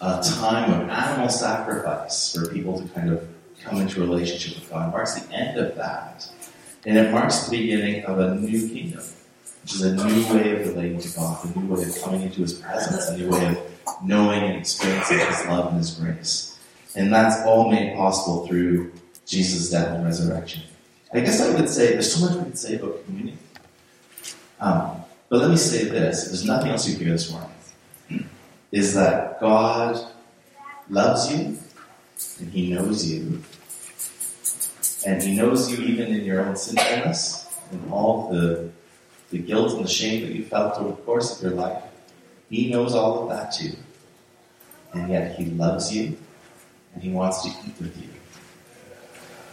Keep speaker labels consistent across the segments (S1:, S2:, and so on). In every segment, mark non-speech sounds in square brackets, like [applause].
S1: a time of animal sacrifice for people to kind of come into a relationship with God. It marks the end of that. And it marks the beginning of a new kingdom, which is a new way of relating to God, a new way of coming into His presence, a new way of knowing and experiencing His love and His grace. And that's all made possible through Jesus' death and resurrection. I guess I would say there's so much we could say about communion. Um, but let me say this: there's nothing else you hear this morning. Is that God loves you and He knows you, and He knows you even in your own sinfulness and all the the guilt and the shame that you felt over the course of your life. He knows all of that too, and yet He loves you and He wants to eat with you.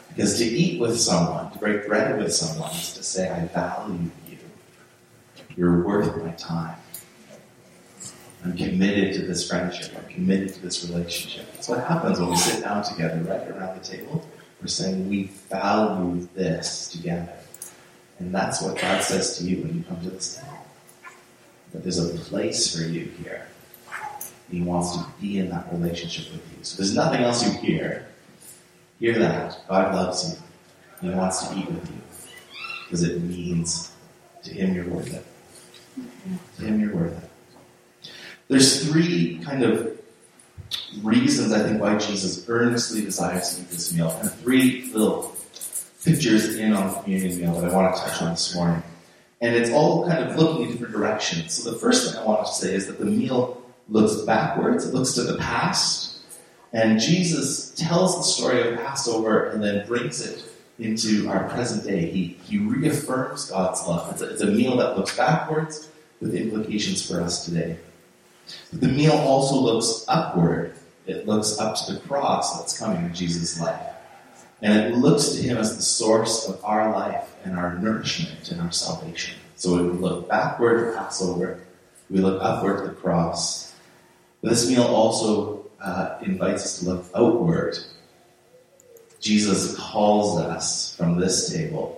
S1: Because to eat with someone, to break bread with someone, is to say, I value you. You're worth my time. I'm committed to this friendship. I'm committed to this relationship. That's what happens when we sit down together, right around the table. We're saying we value this together. And that's what God says to you when you come to this table. That there's a place for you here. He wants to be in that relationship with you. So there's nothing else you hear Hear that. God loves you. He wants to eat with you. Because it means to Him you're worth it. To Him you're worth it. There's three kind of reasons I think why Jesus earnestly desires to eat this meal. And three little pictures in on the communion meal that I want to touch on this morning. And it's all kind of looking in different directions. So the first thing I want to say is that the meal looks backwards, it looks to the past, and Jesus tells the story of Passover and then brings it into our present day. He, he reaffirms God's love. It's a, it's a meal that looks backwards with implications for us today. The meal also looks upward. It looks up to the cross that's coming in Jesus' life. And it looks to him as the source of our life and our nourishment and our salvation. So we look backward to Passover, we look upward to the cross. This meal also uh, invites us to look outward. Jesus calls us from this table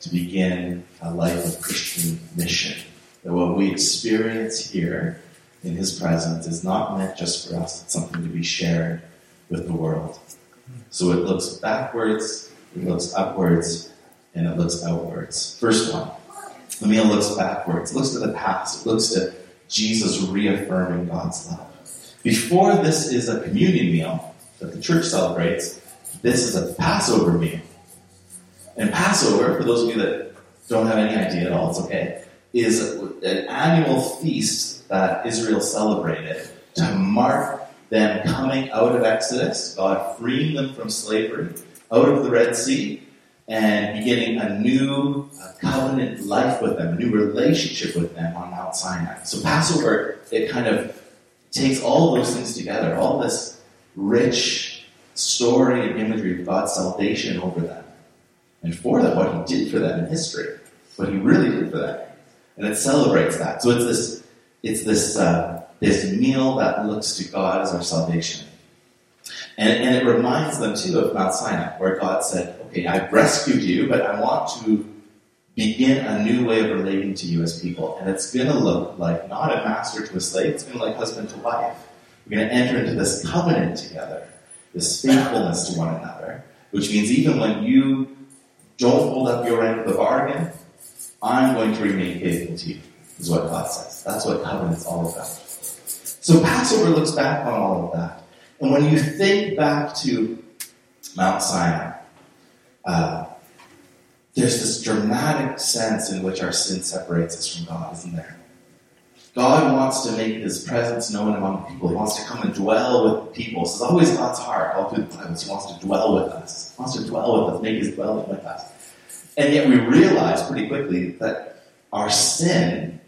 S1: to begin a life of Christian mission. That what we experience here in His presence is not meant just for us, it's something to be shared with the world. So it looks backwards, it looks upwards, and it looks outwards. First one, the meal looks backwards, it looks to the past, it looks to Jesus reaffirming God's love. Before this is a communion meal that the church celebrates, this is a Passover meal. And Passover, for those of you that don't have any idea at all, it's okay, is an annual feast that Israel celebrated to mark them coming out of Exodus, God freeing them from slavery, out of the Red Sea, and beginning a new uh, covenant life with them, a new relationship with them on Mount Sinai. So Passover, it kind of takes all those things together, all this rich story and imagery of God's salvation over them, and for them, what He did for them in history, what He really did for them, and it celebrates that. So it's this, it's this, uh, this meal that looks to God as our salvation. And, and it reminds them too of Mount Sinai, where God said, Okay, I've rescued you, but I want to begin a new way of relating to you as people. And it's going to look like not a master to a slave, it's going to look like husband to wife. We're going to enter into this covenant together, this faithfulness to one another, which means even when you don't hold up your end of the bargain, I'm going to remain faithful to you, is what God says. That's what covenant's all about. So Passover looks back on all of that. And when you think back to Mount Sinai, uh, there's this dramatic sense in which our sin separates us from God, isn't there? God wants to make his presence known among people. He wants to come and dwell with people. This is always God's heart all through the Bible. He wants to dwell with us. He wants to dwell with us, make his dwelling with us. And yet we realize pretty quickly that our sin,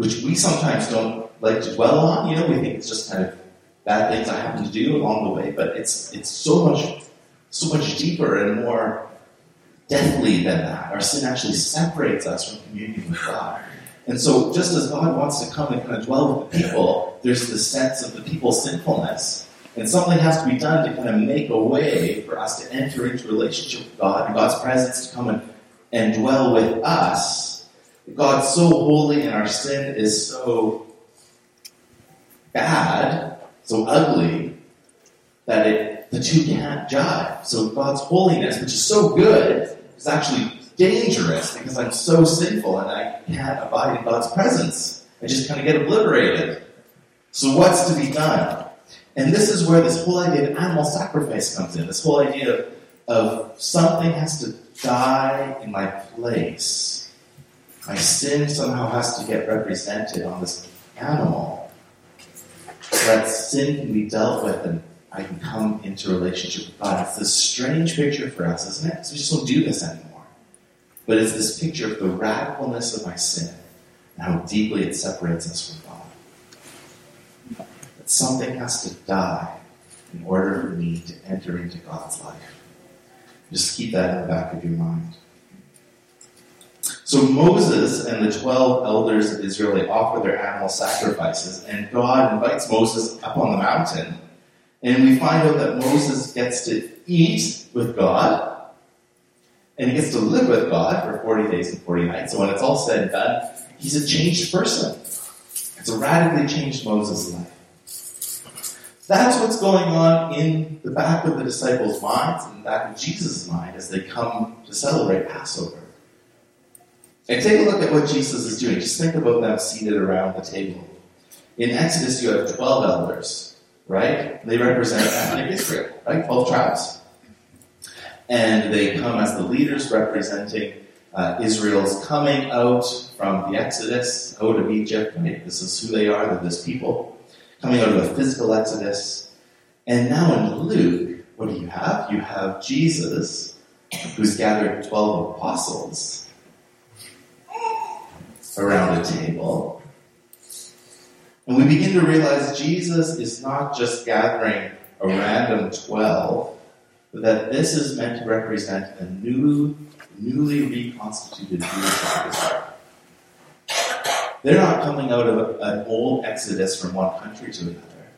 S1: which we sometimes don't like to dwell on, you know, we think it's just kind of bad things I happen to do along the way, but it's it's so much so much deeper and more deathly than that. Our sin actually separates us from communion with God. And so, just as God wants to come and kind of dwell with the people, there's this sense of the people's sinfulness. And something has to be done to kind of make a way for us to enter into relationship with God and God's presence to come and, and dwell with us. God's so holy and our sin is so bad, so ugly, that it, the two can't jive. So God's holiness, which is so good, is actually dangerous because I'm so sinful and I can't abide in God's presence. I just kind of get obliterated. So what's to be done? And this is where this whole idea of animal sacrifice comes in. This whole idea of, of something has to die in my place. My sin somehow has to get represented on this animal. So that sin can be dealt with and I can come into relationship with God. It's this strange picture for us, isn't it? Because we just don't do this anymore. But it's this picture of the radicalness of my sin and how deeply it separates us from God. That something has to die in order for me to enter into God's life. Just keep that in the back of your mind. So Moses and the 12 elders of Israel, offer their animal sacrifices, and God invites Moses up on the mountain. And we find out that Moses gets to eat with God, and he gets to live with God for 40 days and 40 nights. So when it's all said and done, he's a changed person. It's a radically changed Moses' life. That's what's going on in the back of the disciples' minds and the back of Jesus' mind as they come to celebrate Passover. And take a look at what Jesus is doing. Just think about them seated around the table. In Exodus, you have 12 elders, right? They represent ethnic Israel, right? 12 tribes and they come as the leaders representing uh, Israel's coming out from the Exodus, out of Egypt. Right? This is who they are, this people, coming out of a physical Exodus. And now in Luke, what do you have? You have Jesus, who's gathered 12 apostles around a table. And we begin to realize Jesus is not just gathering a random 12 but that this is meant to represent a new, newly reconstituted Jewish Israel. They're not coming out of an old exodus from one country to another,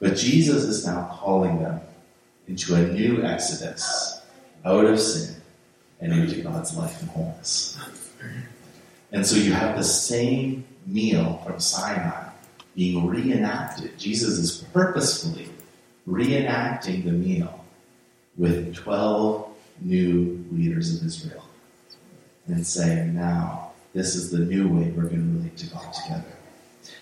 S1: but Jesus is now calling them into a new exodus out of sin and into God's life and wholeness. And so you have the same meal from Sinai being reenacted. Jesus is purposefully reenacting the meal with 12 new leaders of Israel and saying, now, this is the new way we're going to relate to God together.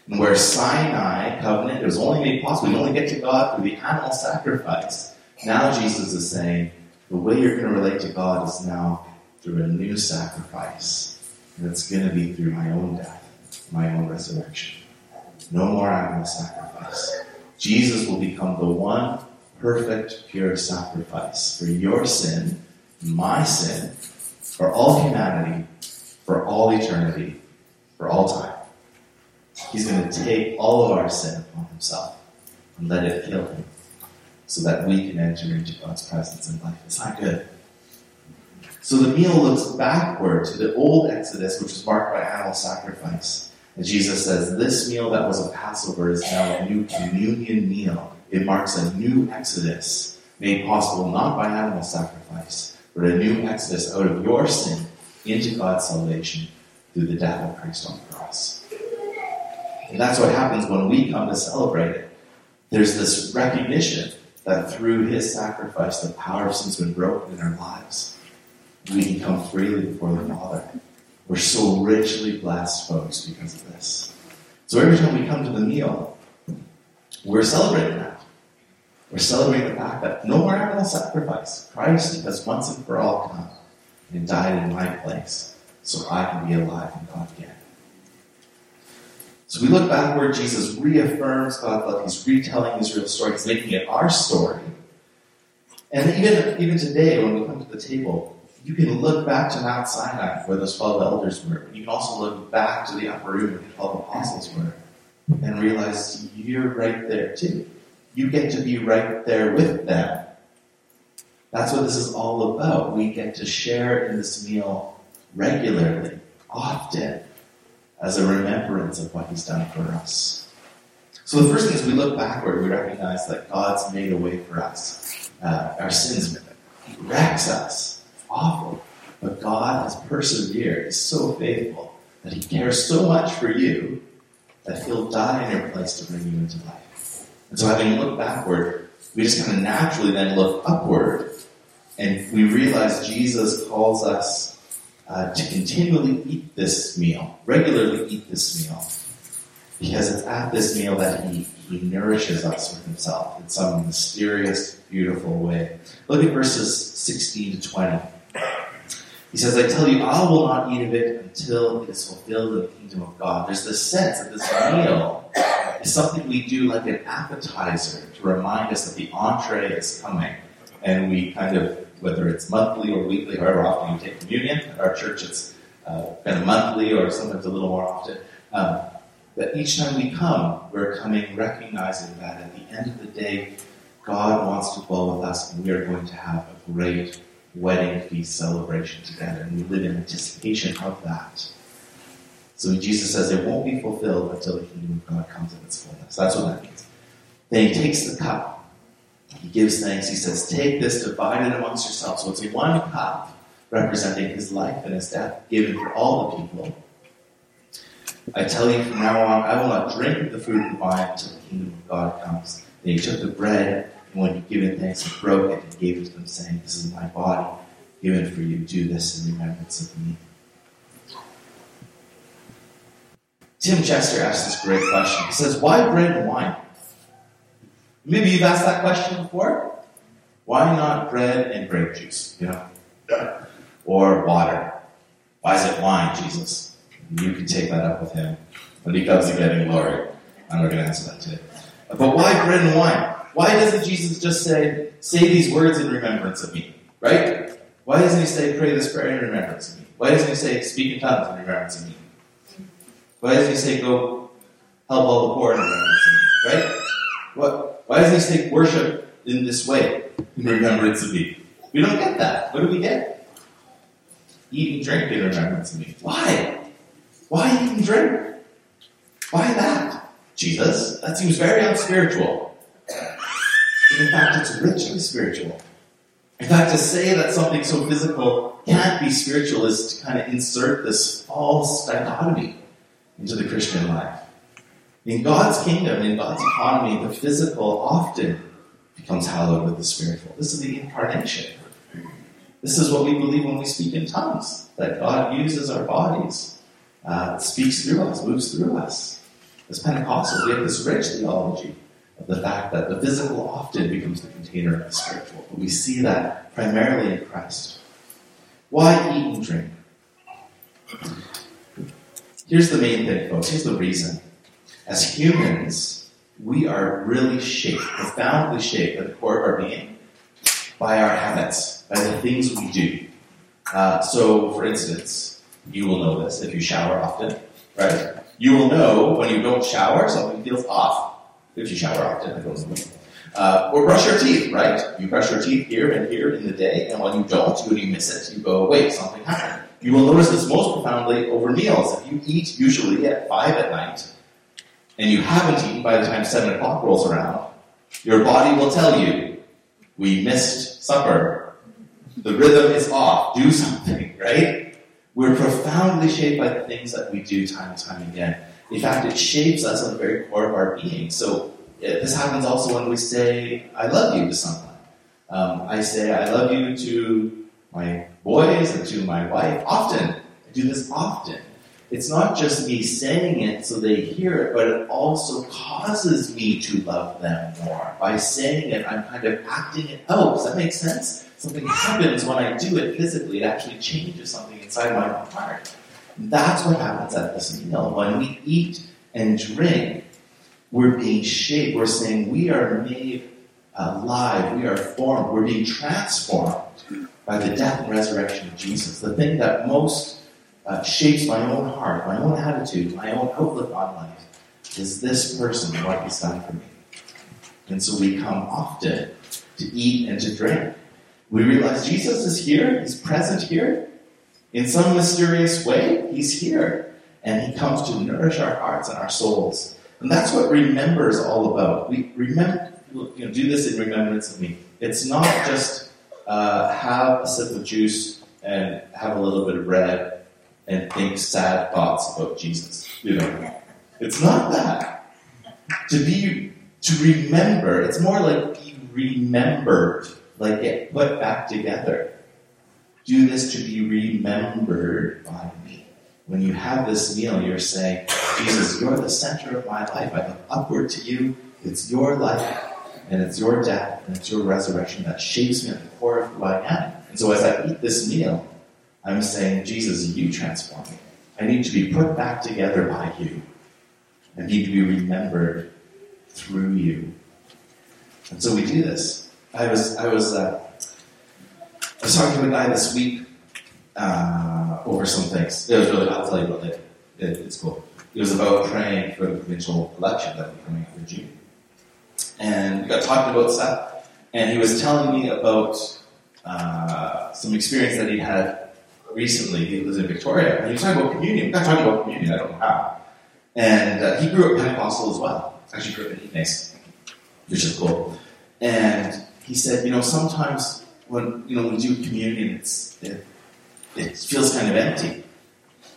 S1: And where Sinai covenant, it was only made possible, you only get to God through the animal sacrifice. Now Jesus is saying, the way you're going to relate to God is now through a new sacrifice. And it's going to be through my own death, my own resurrection. No more animal sacrifice. Jesus will become the one perfect, pure sacrifice for your sin, my sin, for all humanity, for all eternity, for all time. He's going to take all of our sin upon himself and let it kill him so that we can enter into God's presence in life. It's not good. So the meal looks backward to the old Exodus, which was marked by animal sacrifice. And Jesus says, This meal that was a Passover is now a new communion meal it marks a new exodus made possible not by animal sacrifice, but a new exodus out of your sin into God's salvation through the death of Christ on the cross. And that's what happens when we come to celebrate it. There's this recognition that through his sacrifice, the power of sin's been broken in our lives. We can come freely before the Father. We're so richly blessed, folks, because of this. So every time we come to the meal, we're celebrating that. We're celebrating the fact that no more animal sacrifice. Christ has once and for all come and died in my place so I can be alive in God again. So we look back where Jesus reaffirms God's love. He's retelling Israel's story. He's making it our story. And even, even today, when we come to the table, you can look back to Mount Sinai, where those 12 elders were. and You can also look back to the upper room where the 12 apostles were and realize you're right there too you get to be right there with them. That's what this is all about. We get to share in this meal regularly, often, as a remembrance of what He's done for us. So the first thing is we look backward, we recognize that God's made a way for us. Uh, our sins He wrecks us. Awful. But God has persevered. is so faithful that He cares so much for you that He'll die in your place to bring you into life. And so having looked backward, we just kind of naturally then look upward and we realize Jesus calls us uh, to continually eat this meal, regularly eat this meal, because it's at this meal that he, he nourishes us with himself in some mysterious, beautiful way. Look at verses 16 to 20. He says, I tell you, I will not eat of it until it is fulfilled in the kingdom of God. There's this sense that this meal is something we do like an appetizer to remind us that the entree is coming. And we kind of whether it's monthly or weekly, however often you take communion. At our church, it's uh, kind of monthly or sometimes a little more often. Um, but each time we come, we're coming recognizing that at the end of the day, God wants to dwell with us, and we are going to have a great wedding feast celebration together, and we live in anticipation of that. So Jesus says it won't be fulfilled until the kingdom of God comes in its fullness. That's what that means. Then he takes the cup he gives thanks. He says, Take this, divide it amongst yourselves. So it's one cup representing his life and his death given for all the people. I tell you from now on, I will not drink the fruit of the vine until the kingdom of God comes. Then he took the bread, and when he given thanks, he broke it and gave it to them, saying, This is my body given for you. Do this in remembrance of me. Tim Chester asked this great question. He says, Why bread and wine? Maybe you've asked that question before. Why not bread and grape juice? You know, [laughs] or water? Why is it wine, Jesus? You can take that up with him when he comes to getting glory. I'm not going to answer that today. But why bread and wine? Why doesn't Jesus just say, say these words in remembrance of me? Right? Why doesn't he say, pray this prayer in remembrance of me? Why doesn't he say, speak in tongues in remembrance of me? Why doesn't he say, go help all the poor in remembrance of me? Right? What? Why doesn't he say worship in this way in remembrance of me? We don't get that. What do we get? Eat and drink in remembrance of me. Why? Why eat and drink? Why that? Jesus, that seems very unspiritual. In fact, it's richly spiritual. In fact, to say that something so physical can't be spiritual is to kind of insert this false dichotomy into the Christian life. In God's kingdom, in God's economy, the physical often becomes hallowed with the spiritual. This is the incarnation. This is what we believe when we speak in tongues, that God uses our bodies, uh, speaks through us, moves through us. As Pentecostals, we have this rich theology the fact that the physical often becomes the container of the spiritual. But we see that primarily in Christ. Why eat and drink? Here's the main thing, folks. Here's the reason as humans, we are really shaped, profoundly shaped at the core of our being by our habits, by the things we do. Uh, so, for instance, you will know this if you shower often, right? You will know when you don't shower, something feels off. If you shower often, it goes. Uh, or brush your teeth, right? You brush your teeth here and here in the day, and when you don't, when you miss it, you go, wait, something happened. You will notice this most profoundly over meals. If you eat usually at 5 at night, and you haven't eaten by the time 7 o'clock rolls around, your body will tell you, we missed supper. The rhythm is off. Do something, [laughs] right? We're profoundly shaped by the things that we do time and time again. In fact, it shapes us at the very core of our being. So this happens also when we say, I love you to someone. Um, I say, I love you to my boys and to my wife often. I do this often. It's not just me saying it so they hear it, but it also causes me to love them more. By saying it, I'm kind of acting it out. Does that make sense? Something happens when I do it physically. It actually changes something inside my heart. That's what happens at this meal. When we eat and drink, we're being shaped. We're saying we are made alive. We are formed. We're being transformed by the death and resurrection of Jesus. The thing that most uh, shapes my own heart, my own attitude, my own outlook on life is this person done for me. And so we come often to eat and to drink. We realize Jesus is here, he's present here. In some mysterious way, he's here. And he comes to nourish our hearts and our souls. And that's what remember is all about. We remember, you know, do this in remembrance of me. It's not just uh, have a sip of juice and have a little bit of bread and think sad thoughts about Jesus. You know, it's not that. To be to remember, it's more like be remembered, like get put back together. Do this to be remembered by me. When you have this meal, you're saying, Jesus, you're the center of my life. I look upward to you. It's your life, and it's your death, and it's your resurrection that shapes me at the core of who I am. And so as I eat this meal, I'm saying, Jesus, you transform me. I need to be put back together by you. I need to be remembered through you. And so we do this. I was I was uh, I was talking to a guy this week uh, over some things. It was really I'll tell you about it. it. It's cool. It was about praying for the provincial election that be coming up in June. And we got talking about stuff, and he was telling me about uh, some experience that he had recently. He lives in Victoria, and he was talking about communion. We got talking about communion. I don't know how. And uh, he grew up Pentecostal as well. Actually, grew up in Ignace, which is cool. And he said, you know, sometimes when you know we do communion, it's it, it feels kind of empty.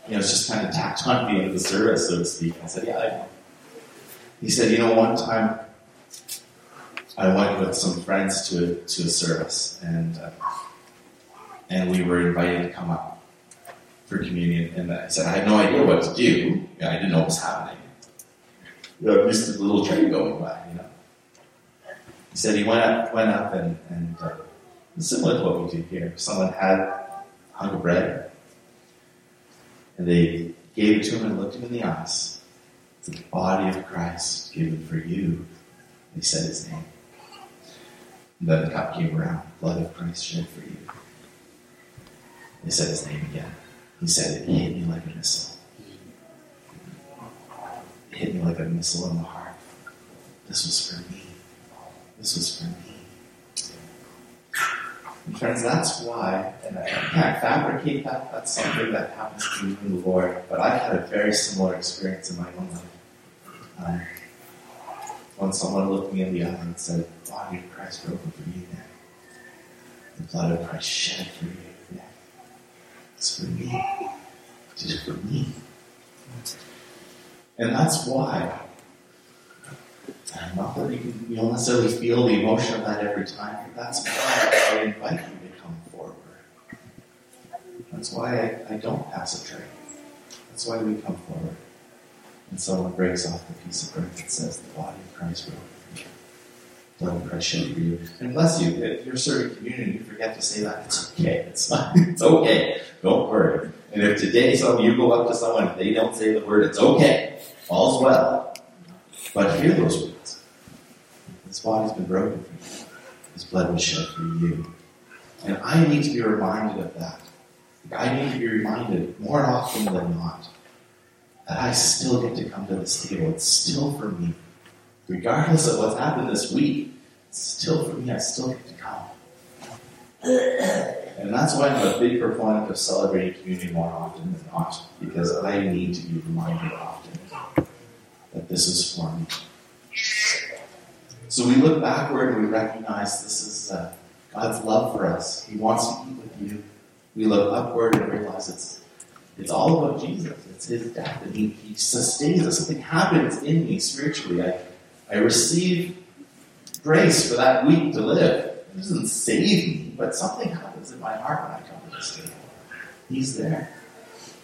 S1: You know, it's just kind of tacked on at the end of the service, so to speak. I said, yeah, I know. He said, you know, one time I went with some friends to a, to a service, and uh, and we were invited to come up for communion. And I said, I had no idea what to do. I didn't know what was happening. You know, just a little train going by, you know. He said he went up, went up, and, and uh, similar to what we do here. Someone had hung of bread, and they gave it to him and looked him in the eyes. The body of Christ given for you. They said his name. And then the cup came around. Blood of Christ shed for you. They said his name again. He said it hit me like a missile. It hit me like a missile in the heart. This was for me. This was for me. Friends, that's why, and I can't fabricate that, that's something that happens to me from the Lord, but I've had a very similar experience in my own life. Um, when someone looked me in the eye and said, the body of Christ broken for you there. The blood of Christ shed for you there. It's for me. Is for me. And that's why not that you, you don't necessarily feel the emotion of that every time, but that's why I invite you to come forward. That's why I, I don't pass a tray. That's why we come forward. And someone breaks off the piece of bread that says, The body of Christ broken of Christ for you. And bless you, if you're serving community, you forget to say that, it's okay. It's fine. [laughs] It's okay. Don't worry. And if today some you go up to someone and they don't say the word, it's okay. All's well. But hear those words. His body's been broken for you. His blood was shed for you. And I need to be reminded of that. I need to be reminded more often than not that I still get to come to this table. It's still for me. Regardless of what's happened this week, it's still for me. I still get to come. And that's why I'm a big proponent of celebrating community more often than not, because I need to be reminded often that this is for me. So we look backward and we recognize this is uh, God's love for us. He wants to eat with you. We look upward and realize it's it's all about Jesus. It's His death, and He, he sustains us. Something happens in me spiritually. I I receive grace for that week to live. It doesn't save me, but something happens in my heart when I come to this table. He's there.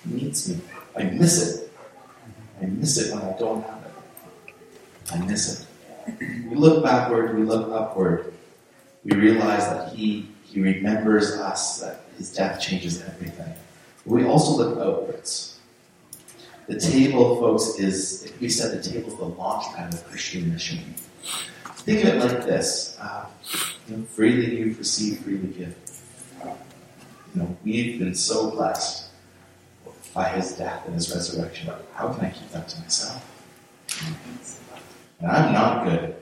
S1: He meets me. I miss it. I miss it when I don't have. I miss it. We look backward, we look upward. We realize that He He remembers us, that His death changes everything. But we also look outwards. The table, folks, is we said the table is the launch pad of Christian mission. Think of it like this: uh, you know, freely you receive, freely give. You know, we've been so blessed by His death and His resurrection. How can I keep that to myself? And I'm not good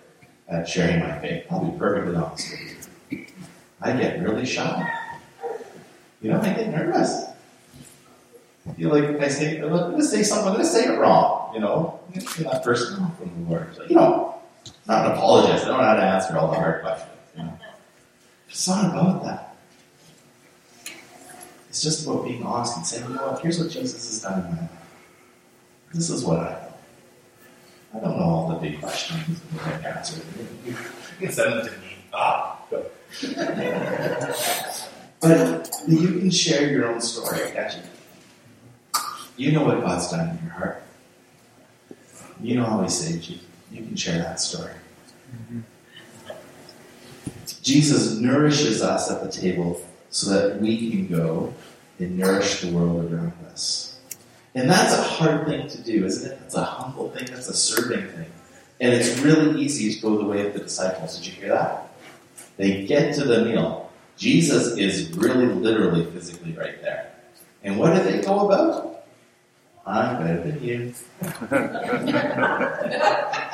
S1: at sharing my faith. I'll be perfectly honest with you. I get really shy. You know, I get nervous. I feel like I say, I'm to say something, I'm going to say it wrong. You know, to that person from the Lord. So, you know, I'm not an apologist. I don't know how to answer all the hard questions. You know, it's not about that. It's just about being honest and saying, you know what, here's what Jesus has done in my life. This is what. I questions and.
S2: You can send them to me. Ah.
S1: But you can share your own story, can't you? You know what God's done in your heart. You know how He saved you. You can share that story. Jesus nourishes us at the table so that we can go and nourish the world around us. And that's a hard thing to do, isn't it? It's a humble thing, that's a serving thing. And it's really easy to go the way of the disciples. Did you hear that? They get to the meal. Jesus is really literally physically right there. And what do they go about? I'm better than you. [laughs]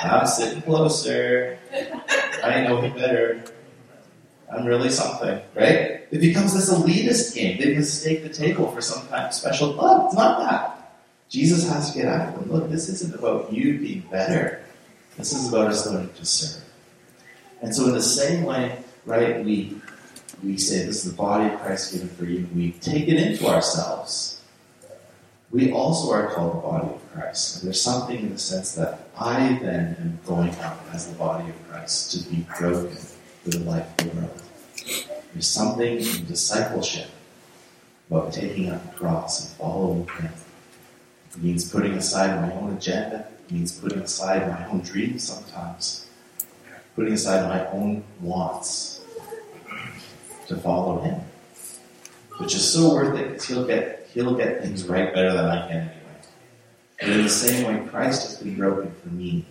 S1: I'm sitting closer. I know him better. I'm really something, right? It becomes this elitist game. They mistake the table for some kind of special club. It's not that. Jesus has to get after them. Look, this isn't about you being better. This is about us learning to serve. And so, in the same way, right, we we say this is the body of Christ given for you. We take it into ourselves. We also are called the body of Christ. And there's something in the sense that I then am going out as the body of Christ to be broken for the life of the world. There's something in discipleship about taking up the cross and following Him. It means putting aside my own agenda. It means putting aside my own dreams sometimes. Putting aside my own wants to follow Him. Which is so worth it because He'll get, he'll get things right better than I can anyway. And in the same way Christ has been broken for me,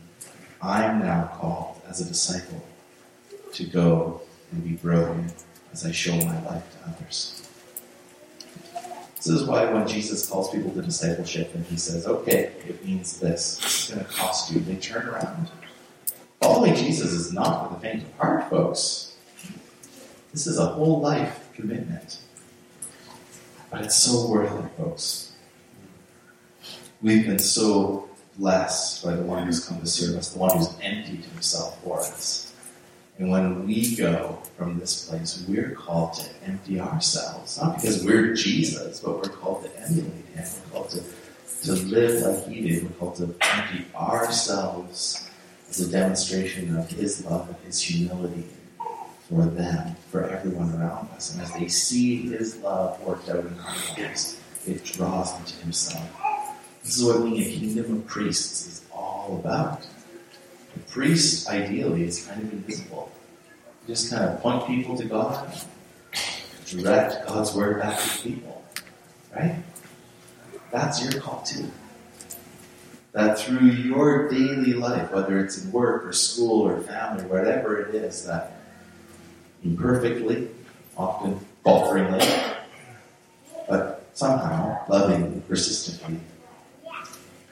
S1: I am now called as a disciple to go and be broken as I show my life to others. This is why when Jesus calls people to discipleship and he says, okay, it means this, it's going to cost you, they turn around. Following Jesus is not for the faint of heart, folks. This is a whole life commitment. But it's so worth it, folks. We've been so blessed by the one who's come to serve us, the one who's emptied himself for us. And when we go from this place, we're called to empty ourselves. Not because we're Jesus, but we're called to emulate him. We're called to, to live like he did. We're called to empty ourselves as a demonstration of his love and his humility for them, for everyone around us. And as they see his love worked out in our lives, it draws them to himself. This is what being a kingdom of priests is all about. Priest, ideally, is kind of invisible. Just kind of point people to God, direct God's word back to people. Right? That's your call too. That through your daily life, whether it's in work or school or family, whatever it is, that imperfectly, often falteringly, but somehow lovingly, persistently,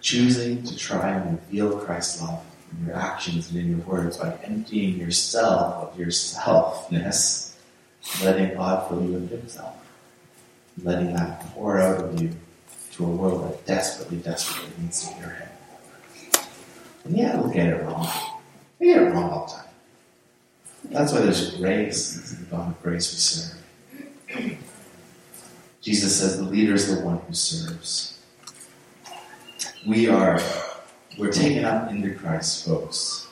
S1: choosing to try and reveal Christ's love in your actions and in your words by emptying yourself of your selfness, letting God fill you with Himself, letting that pour out of you to a world that desperately, desperately needs to hear Him. And yeah, we'll get it wrong. We get it wrong all the time. That's why there's grace. It's the God of grace we serve. Jesus says the leader is the one who serves. We are we're taken up into Christ, folks,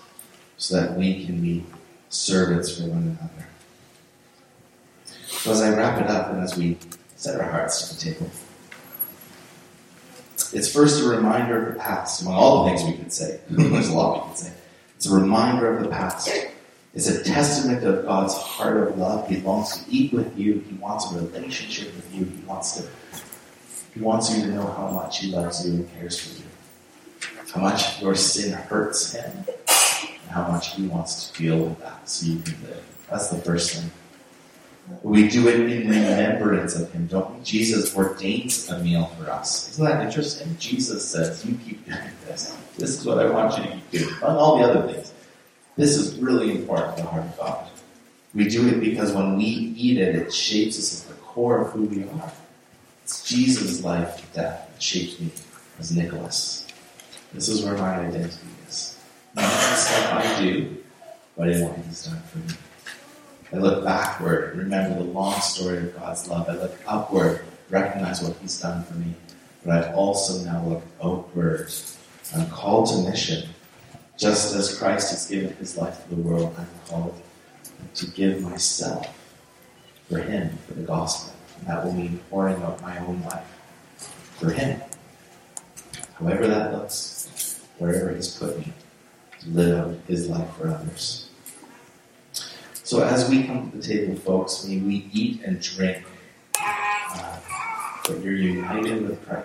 S1: so that we can be servants for one another. So as I wrap it up and as we set our hearts to the table, it's first a reminder of the past, among all the things we could say. [laughs] There's a lot we could say. It's a reminder of the past. It's a testament of God's heart of love. He longs to eat with you. He wants a relationship with you. He wants to. He wants you to know how much He loves you and cares for you how much your sin hurts him, and how much he wants to deal with that so you can live. That's the first thing. We do it in remembrance of him, don't we? Jesus ordains a meal for us. Isn't that interesting? Jesus says, You keep doing this. This is what I want you to keep doing, among all the other things. This is really important to the heart of God. We do it because when we eat it, it shapes us at the core of who we are. It's Jesus' life and death that shapes me as Nicholas. This is where my identity is. Not the stuff I do, but in what He's done for me. I look backward remember the long story of God's love. I look upward, recognize what He's done for me. But I also now look outward. I'm called to mission. Just as Christ has given his life to the world, I'm called to give myself for him, for the gospel. And that will mean pouring out my own life for him. However that looks, wherever he's put me, live his life for others. So as we come to the table, folks, may we eat and drink, uh, but you're united with Christ.